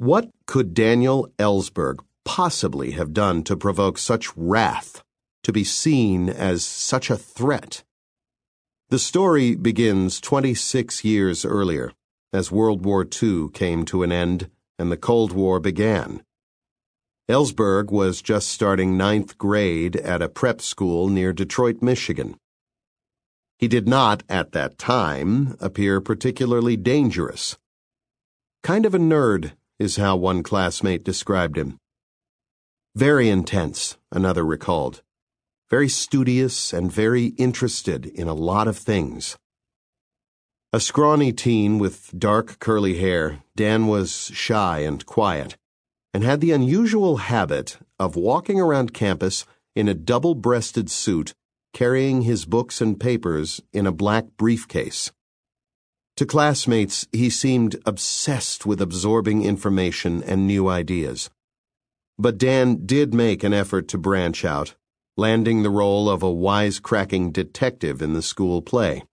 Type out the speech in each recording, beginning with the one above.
What could Daniel Ellsberg possibly have done to provoke such wrath, to be seen as such a threat? The story begins 26 years earlier, as World War II came to an end and the Cold War began. Ellsberg was just starting ninth grade at a prep school near Detroit, Michigan. He did not, at that time, appear particularly dangerous. Kind of a nerd, is how one classmate described him. Very intense, another recalled. Very studious and very interested in a lot of things. A scrawny teen with dark curly hair, Dan was shy and quiet, and had the unusual habit of walking around campus in a double breasted suit carrying his books and papers in a black briefcase. To classmates, he seemed obsessed with absorbing information and new ideas. But Dan did make an effort to branch out, landing the role of a wisecracking detective in the school play.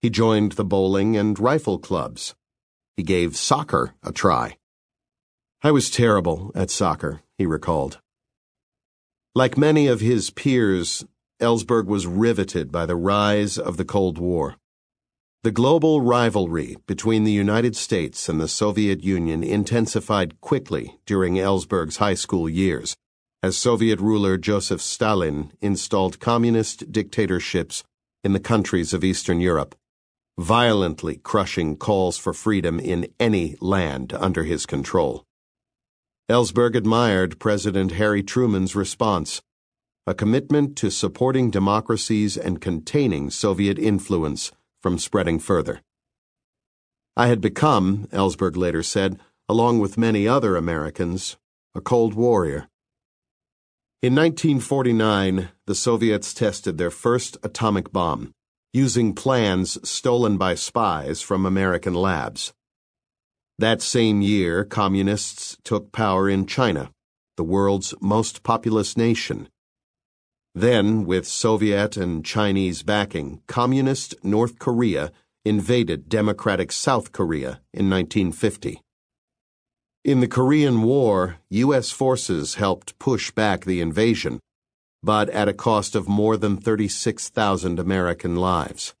He joined the bowling and rifle clubs. He gave soccer a try. I was terrible at soccer, he recalled. Like many of his peers, Ellsberg was riveted by the rise of the Cold War. The global rivalry between the United States and the Soviet Union intensified quickly during Ellsberg's high school years, as Soviet ruler Joseph Stalin installed communist dictatorships in the countries of Eastern Europe, violently crushing calls for freedom in any land under his control. Ellsberg admired President Harry Truman's response a commitment to supporting democracies and containing Soviet influence from spreading further. I had become, Ellsberg later said, along with many other Americans, a Cold Warrior. In 1949, the Soviets tested their first atomic bomb, using plans stolen by spies from American labs. That same year, communists took power in China, the world's most populous nation then, with Soviet and Chinese backing, Communist North Korea invaded Democratic South Korea in 1950. In the Korean War, U.S. forces helped push back the invasion, but at a cost of more than 36,000 American lives.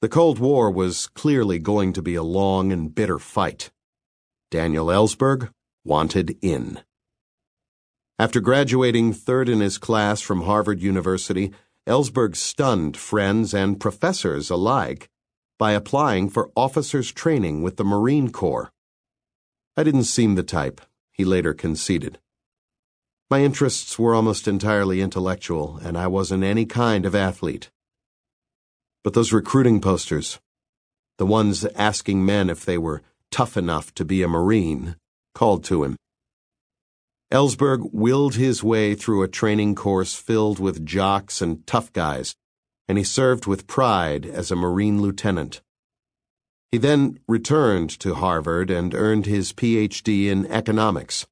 The Cold War was clearly going to be a long and bitter fight. Daniel Ellsberg wanted in. After graduating third in his class from Harvard University, Ellsberg stunned friends and professors alike by applying for officers' training with the Marine Corps. I didn't seem the type, he later conceded. My interests were almost entirely intellectual, and I wasn't any kind of athlete. But those recruiting posters, the ones asking men if they were tough enough to be a Marine, called to him. Ellsberg willed his way through a training course filled with jocks and tough guys, and he served with pride as a Marine lieutenant. He then returned to Harvard and earned his PhD in economics.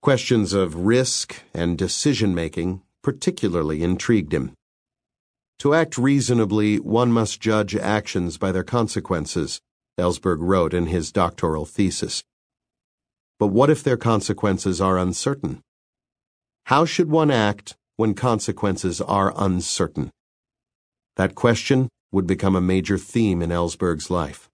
Questions of risk and decision making particularly intrigued him. To act reasonably, one must judge actions by their consequences, Ellsberg wrote in his doctoral thesis. But what if their consequences are uncertain? How should one act when consequences are uncertain? That question would become a major theme in Ellsberg's life.